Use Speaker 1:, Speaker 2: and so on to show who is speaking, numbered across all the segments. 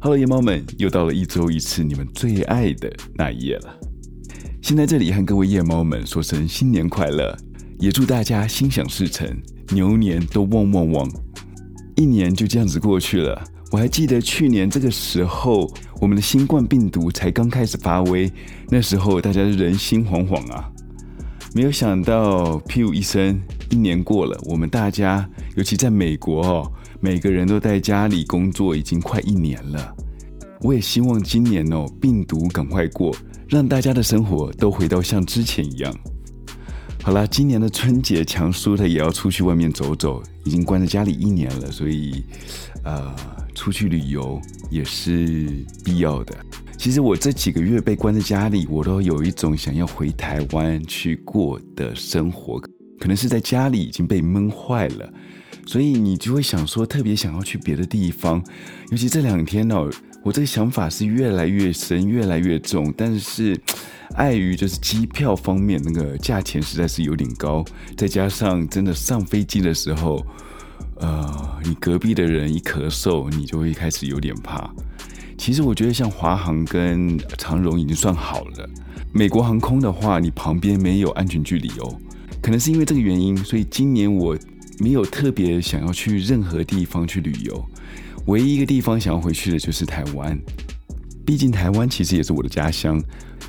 Speaker 1: Hello，夜猫们，又到了一周一次你们最爱的那一夜了。先在这里和各位夜猫们说声新年快乐，也祝大家心想事成，牛年都旺旺旺。一年就这样子过去了，我还记得去年这个时候，我们的新冠病毒才刚开始发威，那时候大家人心惶惶啊。没有想到，噗一声，一年过了，我们大家，尤其在美国哦。每个人都在家里工作已经快一年了，我也希望今年哦，病毒赶快过，让大家的生活都回到像之前一样。好啦，今年的春节，强叔他也要出去外面走走，已经关在家里一年了，所以，呃，出去旅游也是必要的。其实我这几个月被关在家里，我都有一种想要回台湾去过的生活，可能是在家里已经被闷坏了。所以你就会想说，特别想要去别的地方，尤其这两天哦，我这个想法是越来越深，越来越重。但是，碍于就是机票方面那个价钱实在是有点高，再加上真的上飞机的时候，呃，你隔壁的人一咳嗽，你就会开始有点怕。其实我觉得像华航跟长荣已经算好了，美国航空的话，你旁边没有安全距离哦，可能是因为这个原因，所以今年我。没有特别想要去任何地方去旅游，唯一一个地方想要回去的就是台湾。毕竟台湾其实也是我的家乡，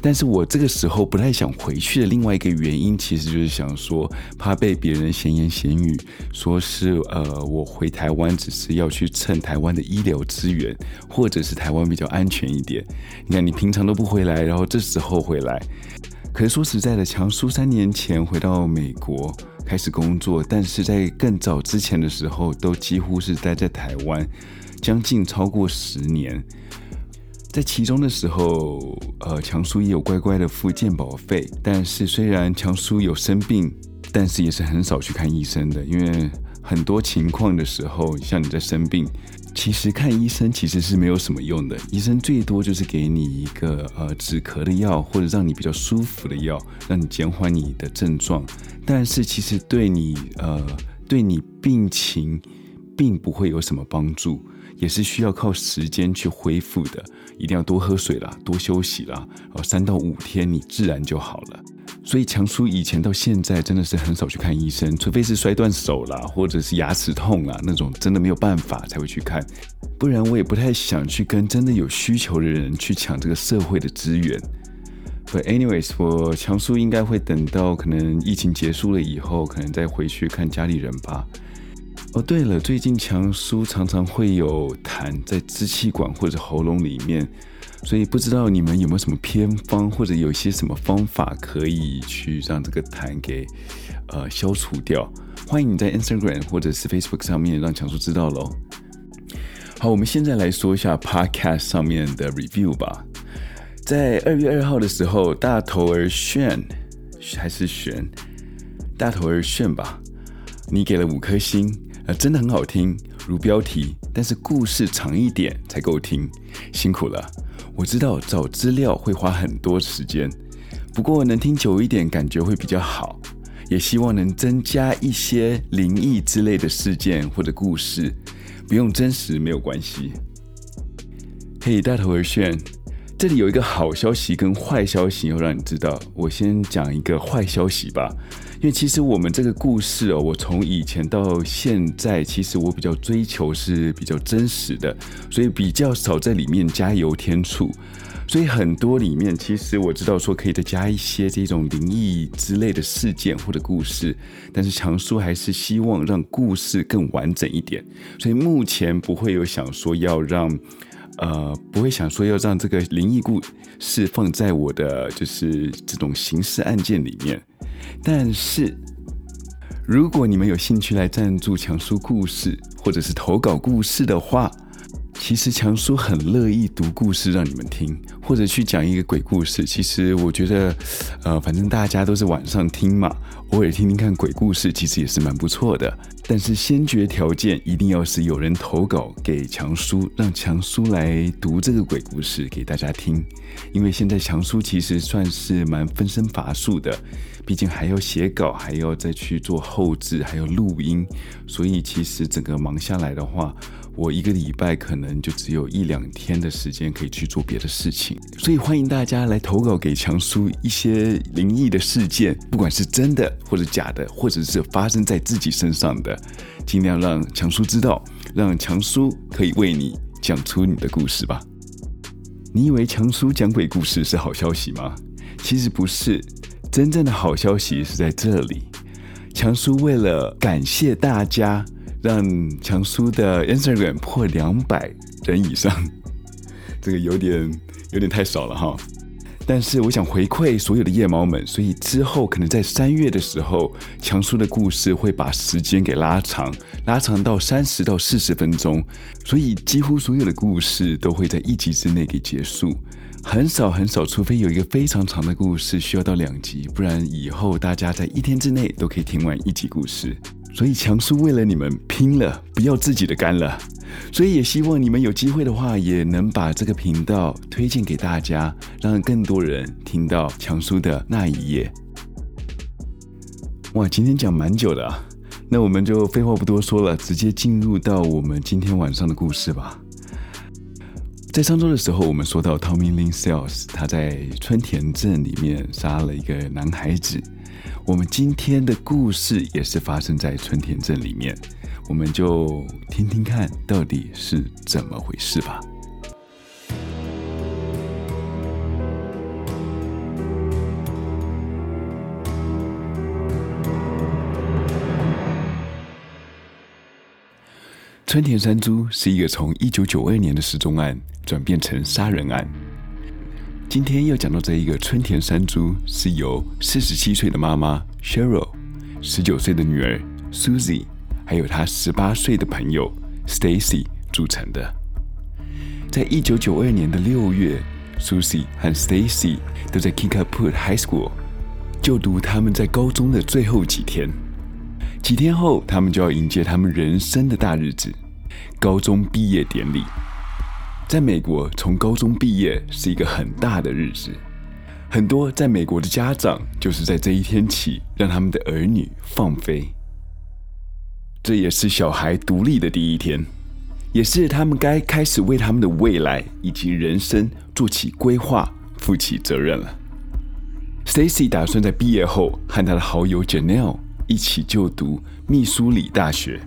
Speaker 1: 但是我这个时候不太想回去的另外一个原因，其实就是想说，怕被别人闲言闲语，说是呃，我回台湾只是要去蹭台湾的医疗资源，或者是台湾比较安全一点。你看，你平常都不回来，然后这时候回来。可是说实在的，强叔三年前回到美国。开始工作，但是在更早之前的时候，都几乎是待在台湾，将近超过十年。在其中的时候，呃，强叔也有乖乖的付健保费，但是虽然强叔有生病，但是也是很少去看医生的，因为很多情况的时候，像你在生病。其实看医生其实是没有什么用的，医生最多就是给你一个呃止咳的药，或者让你比较舒服的药，让你减缓你的症状。但是其实对你呃对你病情并不会有什么帮助，也是需要靠时间去恢复的。一定要多喝水啦，多休息啦，然后三到五天你自然就好了。所以强叔以前到现在真的是很少去看医生，除非是摔断手啦，或者是牙齿痛啦，那种真的没有办法才会去看，不然我也不太想去跟真的有需求的人去抢这个社会的资源。But anyways，我强叔应该会等到可能疫情结束了以后，可能再回去看家里人吧。哦，对了，最近强叔常常会有痰在支气管或者喉咙里面。所以不知道你们有没有什么偏方，或者有些什么方法可以去让这个痰给呃消除掉？欢迎你在 Instagram 或者是 Facebook 上面让强叔知道喽。好，我们现在来说一下 Podcast 上面的 review 吧。在二月二号的时候，大头儿炫还是炫大头儿炫吧？你给了五颗星，呃，真的很好听，如标题，但是故事长一点才够听，辛苦了。我知道找资料会花很多时间，不过能听久一点感觉会比较好。也希望能增加一些灵异之类的事件或者故事，不用真实没有关系。嘿，大头儿炫，这里有一个好消息跟坏消息要让你知道。我先讲一个坏消息吧。因为其实我们这个故事哦，我从以前到现在，其实我比较追求是比较真实的，所以比较少在里面加油添醋。所以很多里面，其实我知道说可以再加一些这种灵异之类的事件或者故事，但是强叔还是希望让故事更完整一点，所以目前不会有想说要让，呃，不会想说要让这个灵异故事放在我的就是这种刑事案件里面。但是，如果你们有兴趣来赞助强叔故事，或者是投稿故事的话，其实强叔很乐意读故事让你们听，或者去讲一个鬼故事。其实我觉得，呃，反正大家都是晚上听嘛，偶尔听听看鬼故事，其实也是蛮不错的。但是先决条件一定要是有人投稿给强叔，让强叔来读这个鬼故事给大家听。因为现在强叔其实算是蛮分身乏术的，毕竟还要写稿，还要再去做后制，还要录音，所以其实整个忙下来的话。我一个礼拜可能就只有一两天的时间可以去做别的事情，所以欢迎大家来投稿给强叔一些灵异的事件，不管是真的或者假的，或者是发生在自己身上的，尽量让强叔知道，让强叔可以为你讲出你的故事吧。你以为强叔讲鬼故事是好消息吗？其实不是，真正的好消息是在这里。强叔为了感谢大家。让强叔的 Instagram 破两百人以上，这个有点有点太少了哈。但是我想回馈所有的夜猫们，所以之后可能在三月的时候，强叔的故事会把时间给拉长，拉长到三十到四十分钟，所以几乎所有的故事都会在一集之内给结束，很少很少，除非有一个非常长的故事需要到两集，不然以后大家在一天之内都可以听完一集故事。所以强叔为了你们拼了，不要自己的肝了。所以也希望你们有机会的话，也能把这个频道推荐给大家，让更多人听到强叔的那一夜。哇，今天讲蛮久的啊，那我们就废话不多说了，直接进入到我们今天晚上的故事吧。在上周的时候，我们说到 Tommy Lin Sells，他在春田镇里面杀了一个男孩子。我们今天的故事也是发生在春田镇里面，我们就听听看到底是怎么回事吧。春田山猪是一个从一九九二年的失踪案转变成杀人案。今天要讲到这一个春田山猪，是由四十七岁的妈妈 Cheryl、十九岁的女儿 Susie，还有她十八岁的朋友 Stacy 组成的。在一九九二年的六月，Susie 和 Stacy 都在 Kickapoo High School 就读他们在高中的最后几天。几天后，他们就要迎接他们人生的大日子——高中毕业典礼。在美国，从高中毕业是一个很大的日子，很多在美国的家长就是在这一天起让他们的儿女放飞。这也是小孩独立的第一天，也是他们该开始为他们的未来以及人生做起规划、负起责任了。Stacy 打算在毕业后和他的好友 Janelle 一起就读密苏里大学。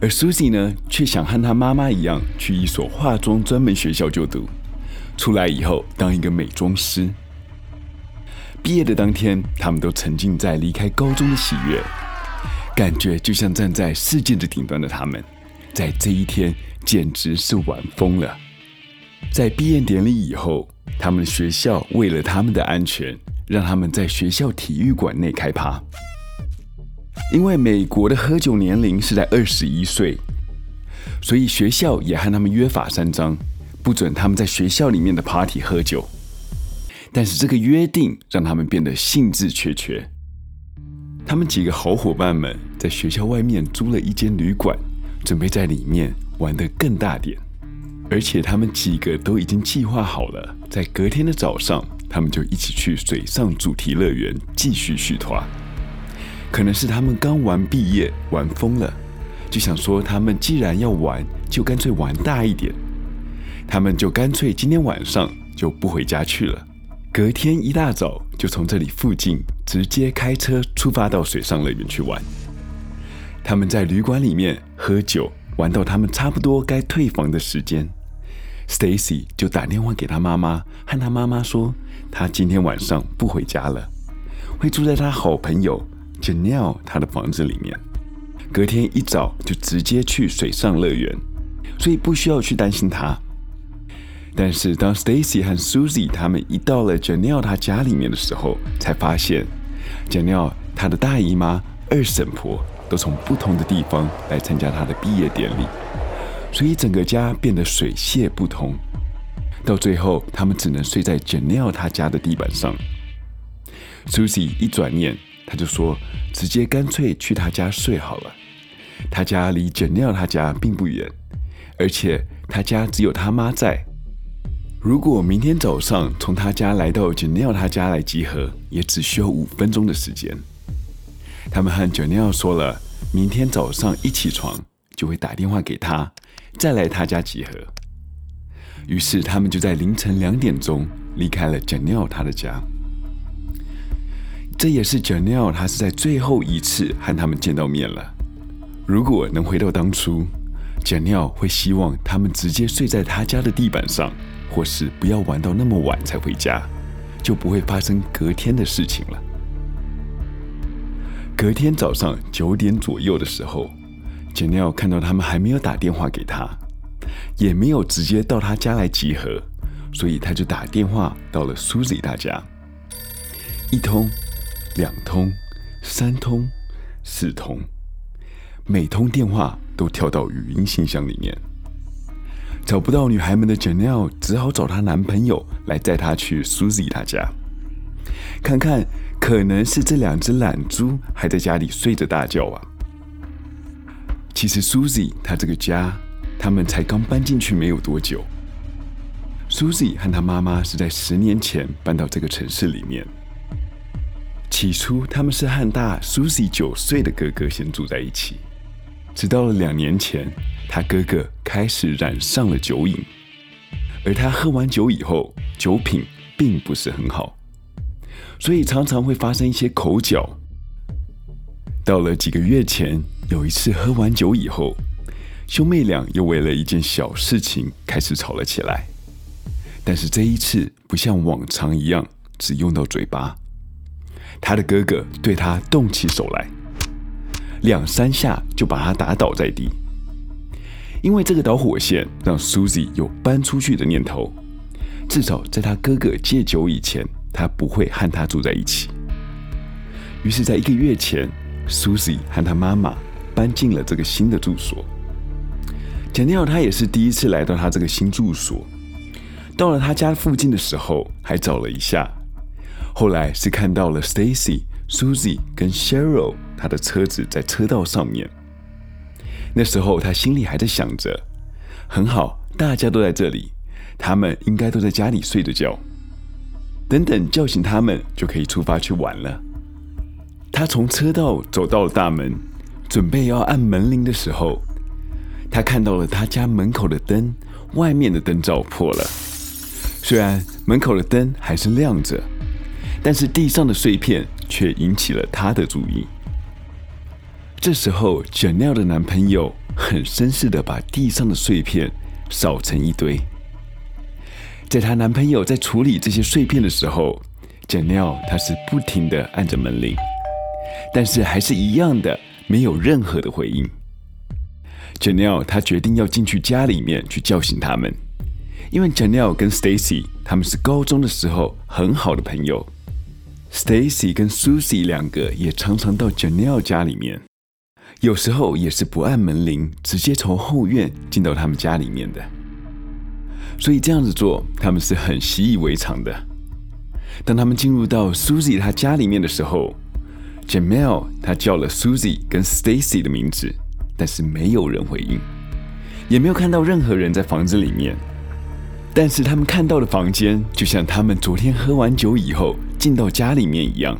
Speaker 1: 而 Susie 呢，却想和她妈妈一样去一所化妆专门学校就读，出来以后当一个美妆师。毕业的当天，他们都沉浸在离开高中的喜悦，感觉就像站在世界的顶端的他们，在这一天简直是玩疯了。在毕业典礼以后，他们学校为了他们的安全，让他们在学校体育馆内开趴。因为美国的喝酒年龄是在二十一岁，所以学校也和他们约法三章，不准他们在学校里面的 party 喝酒。但是这个约定让他们变得兴致缺缺。他们几个好伙伴们在学校外面租了一间旅馆，准备在里面玩得更大点。而且他们几个都已经计划好了，在隔天的早上，他们就一起去水上主题乐园继续续团。可能是他们刚玩毕业，玩疯了，就想说他们既然要玩，就干脆玩大一点。他们就干脆今天晚上就不回家去了，隔天一大早就从这里附近直接开车出发到水上乐园去玩。他们在旅馆里面喝酒，玩到他们差不多该退房的时间，Stacy 就打电话给他妈妈，和他妈妈说他今天晚上不回家了，会住在他好朋友。Janelle 他的房子里面，隔天一早就直接去水上乐园，所以不需要去担心他。但是当 Stacy 和 Susie 他们一到了 Janelle 他家里面的时候，才发现 Janelle 他的大姨妈、二婶婆都从不同的地方来参加他的毕业典礼，所以整个家变得水泄不通。到最后，他们只能睡在 Janelle 他家的地板上。Susie 一转念。他就说直接干脆去他家睡好了。他家离 janel 他家并不远，而且他家只有他妈在。如果明天早上从他家来到 janel 他家来集合，也只需要五分钟的时间。他们和 janel 说了，明天早上一起床就会打电话给他，再来他家集合。于是他们就在凌晨两点钟离开了 janel 他的家。这也是 Janelle 他是在最后一次和他们见到面了。如果能回到当初，Janelle 会希望他们直接睡在他家的地板上，或是不要玩到那么晚才回家，就不会发生隔天的事情了。隔天早上九点左右的时候，Janelle 看到他们还没有打电话给他，也没有直接到他家来集合，所以他就打电话到了 Susie 他家。一通、两通、三通、四通。每通电话都跳到语音信箱里面，找不到女孩们的 Janelle 只好找她男朋友来带她去 Susie 她家，看看可能是这两只懒猪还在家里睡着大觉啊。其实 Susie 她这个家，他们才刚搬进去没有多久。Susie 和她妈妈是在十年前搬到这个城市里面。起初他们是和大 Susie 九岁的哥哥先住在一起。直到了两年前，他哥哥开始染上了酒瘾，而他喝完酒以后，酒品并不是很好，所以常常会发生一些口角。到了几个月前，有一次喝完酒以后，兄妹俩又为了一件小事情开始吵了起来，但是这一次不像往常一样只用到嘴巴，他的哥哥对他动起手来。两三下就把他打倒在地，因为这个导火线让 Susie 有搬出去的念头。至少在他哥哥戒酒以前，他不会和他住在一起。于是，在一个月前，Susie 和他妈妈搬进了这个新的住所。Janelle 他也是第一次来到他这个新住所，到了他家附近的时候，还找了一下，后来是看到了 Stacy、Susie 跟 Cheryl。他的车子在车道上面。那时候他心里还在想着：很好，大家都在这里，他们应该都在家里睡着觉。等等叫醒他们，就可以出发去玩了。他从车道走到了大门，准备要按门铃的时候，他看到了他家门口的灯，外面的灯罩破了。虽然门口的灯还是亮着，但是地上的碎片却引起了他的注意。这时候，Janelle 的男朋友很绅士的把地上的碎片扫成一堆。在她男朋友在处理这些碎片的时候，Janelle 她是不停的按着门铃，但是还是一样的没有任何的回应。Janelle 她决定要进去家里面去叫醒他们，因为 Janelle 跟 Stacy 他们是高中的时候很好的朋友，Stacy 跟 Susie 两个也常常到 Janelle 家里面。有时候也是不按门铃，直接从后院进到他们家里面的，所以这样子做他们是很习以为常的。当他们进入到 Susie 她家里面的时候，Janelle 她叫了 Susie 跟 Stacy 的名字，但是没有人回应，也没有看到任何人在房子里面。但是他们看到的房间就像他们昨天喝完酒以后进到家里面一样，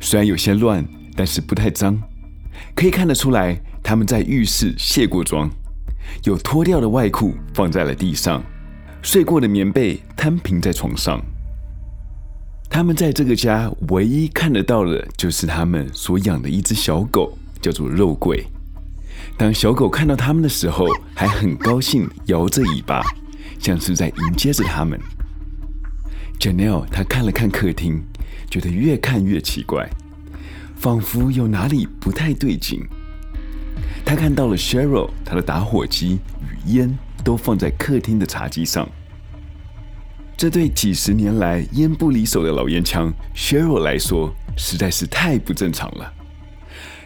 Speaker 1: 虽然有些乱，但是不太脏。可以看得出来，他们在浴室卸过妆，有脱掉的外裤放在了地上，睡过的棉被摊平在床上。他们在这个家唯一看得到的，就是他们所养的一只小狗，叫做肉桂。当小狗看到他们的时候，还很高兴，摇着尾巴，像是在迎接着他们。Janelle 她看了看客厅，觉得越看越奇怪。仿佛有哪里不太对劲，他看到了 Cheryl，她的打火机与烟都放在客厅的茶几上。这对几十年来烟不离手的老烟枪 Cheryl 来说，实在是太不正常了。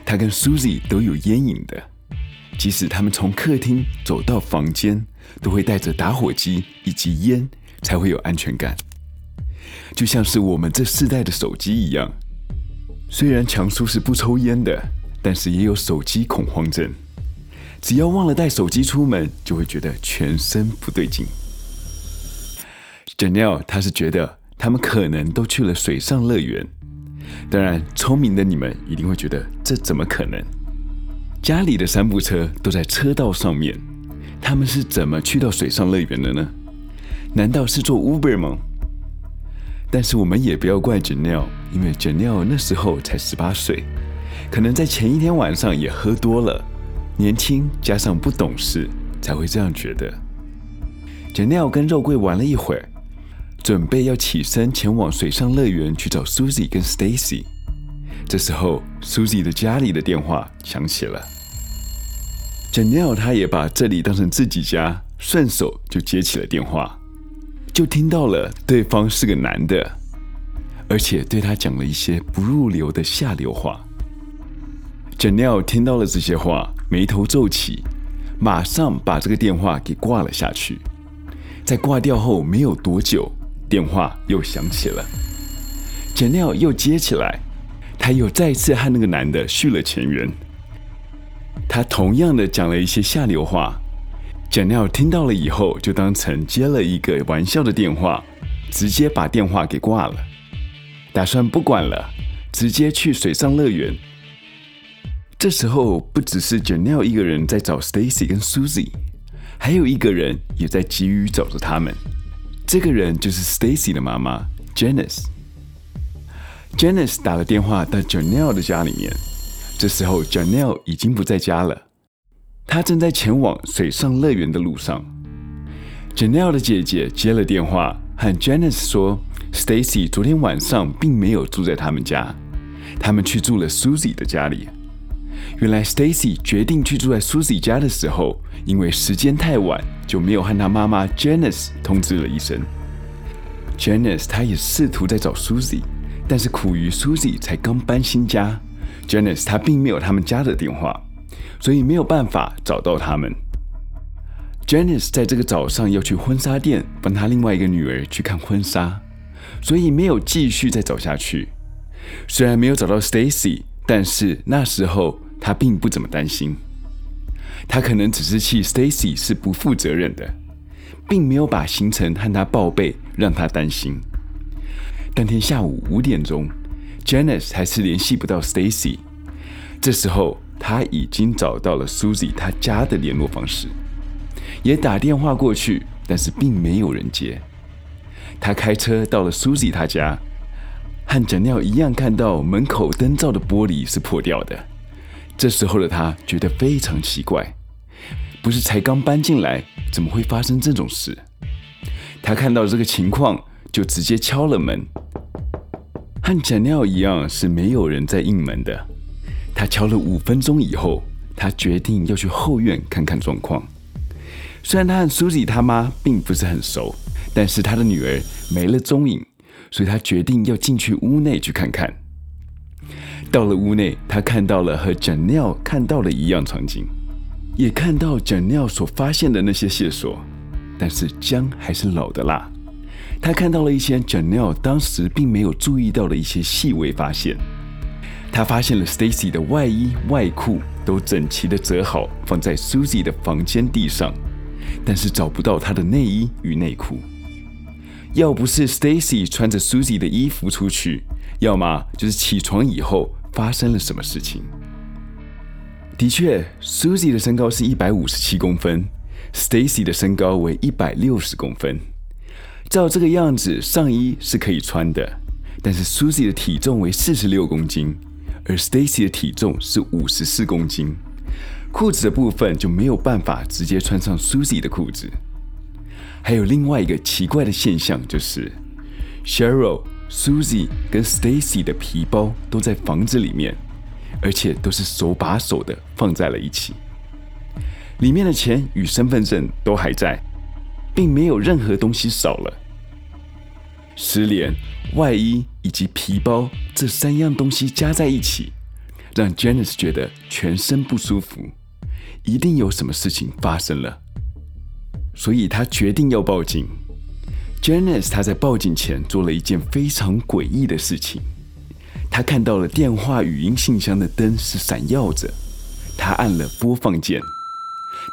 Speaker 1: 他跟 Susie 都有烟瘾的，即使他们从客厅走到房间，都会带着打火机以及烟，才会有安全感。就像是我们这世代的手机一样。虽然强叔是不抽烟的，但是也有手机恐慌症。只要忘了带手机出门，就会觉得全身不对劲。Janelle 他是觉得他们可能都去了水上乐园。当然，聪明的你们一定会觉得这怎么可能？家里的三部车都在车道上面，他们是怎么去到水上乐园的呢？难道是坐 Uber 吗？但是我们也不要怪 Janelle，因为 Janelle 那时候才十八岁，可能在前一天晚上也喝多了，年轻加上不懂事，才会这样觉得。Janelle 跟肉桂玩了一会儿，准备要起身前往水上乐园去找 Susie 跟 Stacy。这时候，Susie 的家里的电话响起了。Janelle 他也把这里当成自己家，顺手就接起了电话。就听到了对方是个男的，而且对他讲了一些不入流的下流话。简廖听到了这些话，眉头皱起，马上把这个电话给挂了下去。在挂掉后没有多久，电话又响起了。简廖又接起来，他又再次和那个男的续了前缘。他同样的讲了一些下流话。Janelle 听到了以后，就当成接了一个玩笑的电话，直接把电话给挂了，打算不管了，直接去水上乐园。这时候，不只是 Janelle 一个人在找 Stacy 跟 Susie，还有一个人也在急于找着他们。这个人就是 Stacy 的妈妈 Janice。Janice 打了电话到 Janelle 的家里面，这时候 Janelle 已经不在家了。他正在前往水上乐园的路上。Janelle 的姐姐接了电话，和 Janice 说，Stacy 昨天晚上并没有住在他们家，他们去住了 Susie 的家里。原来 Stacy 决定去住在 Susie 家的时候，因为时间太晚，就没有和他妈妈 Janice 通知了一声。Janice 她也试图在找 Susie，但是苦于 Susie 才刚搬新家，Janice 她并没有他们家的电话。所以没有办法找到他们。Janice 在这个早上要去婚纱店帮她另外一个女儿去看婚纱，所以没有继续再找下去。虽然没有找到 Stacy，但是那时候她并不怎么担心。她可能只是气 Stacy 是不负责任的，并没有把行程和她报备，让她担心。当天下午五点钟，Janice 还是联系不到 Stacy。这时候。他已经找到了 Susie 他家的联络方式，也打电话过去，但是并没有人接。他开车到了 Susie 他家，和简尿一样，看到门口灯罩的玻璃是破掉的。这时候的他觉得非常奇怪，不是才刚搬进来，怎么会发生这种事？他看到这个情况，就直接敲了门。和简尿一样，是没有人在应门的。他敲了五分钟以后，他决定要去后院看看状况。虽然他和 Susie 他妈并不是很熟，但是他的女儿没了踪影，所以他决定要进去屋内去看看。到了屋内，他看到了和 Janelle 看到的一样场景，也看到 Janelle 所发现的那些线索，但是姜还是老的辣。他看到了一些 Janelle 当时并没有注意到的一些细微发现。他发现了 Stacy 的外衣、外裤都整齐的折好，放在 Susie 的房间地上，但是找不到她的内衣与内裤。要不是 Stacy 穿着 Susie 的衣服出去，要么就是起床以后发生了什么事情。的确，Susie 的身高是一百五十七公分，Stacy 的身高为一百六十公分。照这个样子，上衣是可以穿的，但是 Susie 的体重为四十六公斤。而 Stacy 的体重是五十四公斤，裤子的部分就没有办法直接穿上 Susie 的裤子。还有另外一个奇怪的现象，就是 Cheryl、Susie 跟 Stacy 的皮包都在房子里面，而且都是手把手的放在了一起。里面的钱与身份证都还在，并没有任何东西少了。失联、外衣以及皮包这三样东西加在一起，让 Janice 觉得全身不舒服，一定有什么事情发生了，所以他决定要报警。Janice 他在报警前做了一件非常诡异的事情，他看到了电话语音信箱的灯是闪耀着，他按了播放键，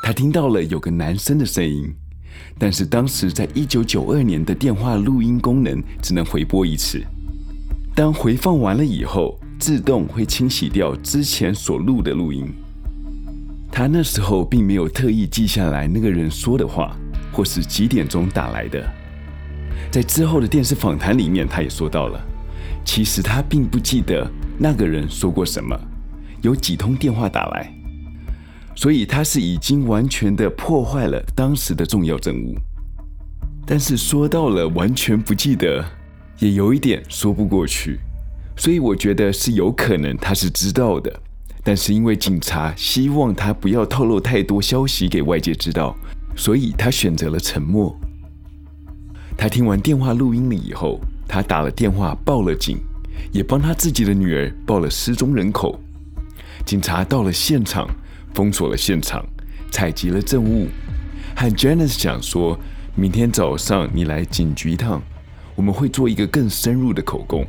Speaker 1: 他听到了有个男生的声音，但是当时在一九九二年的电话录音功能只能回拨一次，当回放完了以后，自动会清洗掉之前所录的录音。他那时候并没有特意记下来那个人说的话，或是几点钟打来的。在之后的电视访谈里面，他也说到了，其实他并不记得那个人说过什么，有几通电话打来，所以他是已经完全的破坏了当时的重要证物。但是说到了完全不记得，也有一点说不过去，所以我觉得是有可能他是知道的。但是因为警察希望他不要透露太多消息给外界知道，所以他选择了沉默。他听完电话录音了以后，他打了电话报了警，也帮他自己的女儿报了失踪人口。警察到了现场，封锁了现场，采集了证物，和 Janice 讲说，明天早上你来警局一趟，我们会做一个更深入的口供。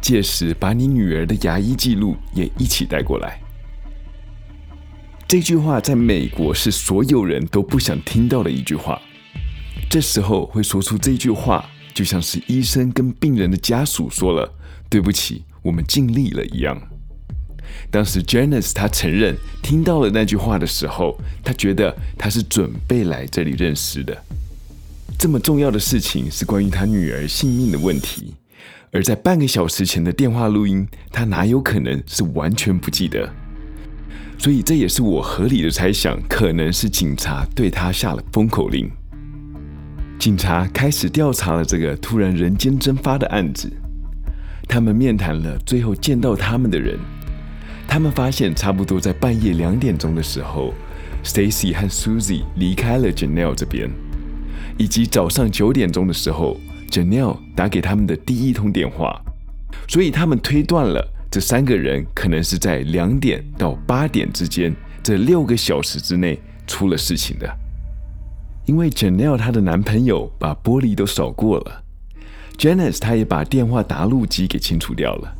Speaker 1: 届时，把你女儿的牙医记录也一起带过来。这句话在美国是所有人都不想听到的一句话。这时候会说出这句话，就像是医生跟病人的家属说了“对不起，我们尽力了”一样。当时 Janice 她承认听到了那句话的时候，她觉得她是准备来这里认尸的。这么重要的事情是关于她女儿性命的问题。而在半个小时前的电话录音，他哪有可能是完全不记得？所以这也是我合理的猜想，可能是警察对他下了封口令。警察开始调查了这个突然人间蒸发的案子，他们面谈了最后见到他们的人，他们发现差不多在半夜两点钟的时候，Stacy 和 Susie 离开了 Janelle 这边，以及早上九点钟的时候。Janelle 打给他们的第一通电话，所以他们推断了这三个人可能是在两点到八点之间这六个小时之内出了事情的。因为 Janelle 她的男朋友把玻璃都扫过了，Janice 她也把电话答录机给清除掉了，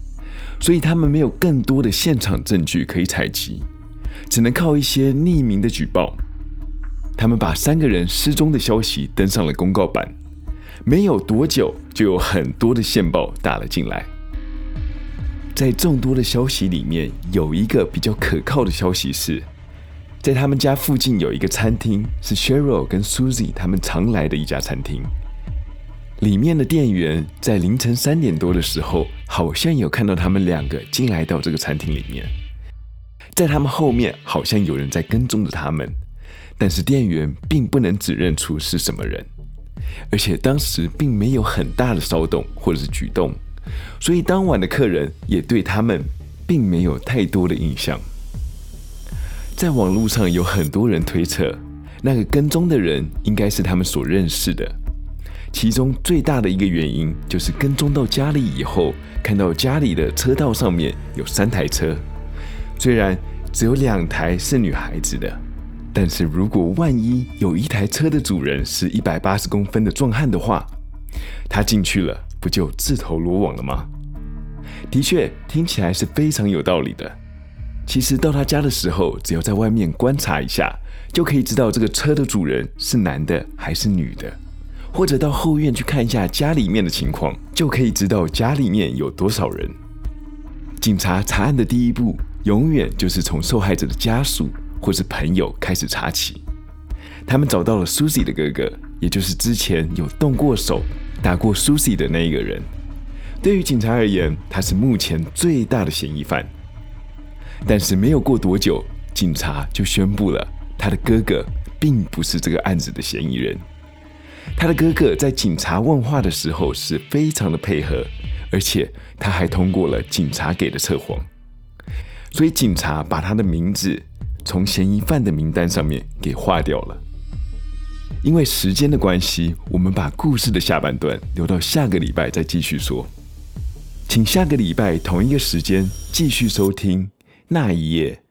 Speaker 1: 所以他们没有更多的现场证据可以采集，只能靠一些匿名的举报。他们把三个人失踪的消息登上了公告板。没有多久，就有很多的线报打了进来。在众多的消息里面，有一个比较可靠的消息是，在他们家附近有一个餐厅，是 Cheryl 跟 Susie 他们常来的一家餐厅。里面的店员在凌晨三点多的时候，好像有看到他们两个进来到这个餐厅里面。在他们后面，好像有人在跟踪着他们，但是店员并不能指认出是什么人。而且当时并没有很大的骚动或者是举动，所以当晚的客人也对他们并没有太多的印象。在网络上有很多人推测，那个跟踪的人应该是他们所认识的。其中最大的一个原因就是跟踪到家里以后，看到家里的车道上面有三台车，虽然只有两台是女孩子的。但是如果万一有一台车的主人是一百八十公分的壮汉的话，他进去了，不就自投罗网了吗？的确，听起来是非常有道理的。其实到他家的时候，只要在外面观察一下，就可以知道这个车的主人是男的还是女的，或者到后院去看一下家里面的情况，就可以知道家里面有多少人。警察查案的第一步，永远就是从受害者的家属。或是朋友开始查起，他们找到了 Susie 的哥哥，也就是之前有动过手打过 Susie 的那一个人。对于警察而言，他是目前最大的嫌疑犯。但是没有过多久，警察就宣布了他的哥哥并不是这个案子的嫌疑人。他的哥哥在警察问话的时候是非常的配合，而且他还通过了警察给的测谎，所以警察把他的名字。从嫌疑犯的名单上面给划掉了。因为时间的关系，我们把故事的下半段留到下个礼拜再继续说。请下个礼拜同一个时间继续收听那一夜。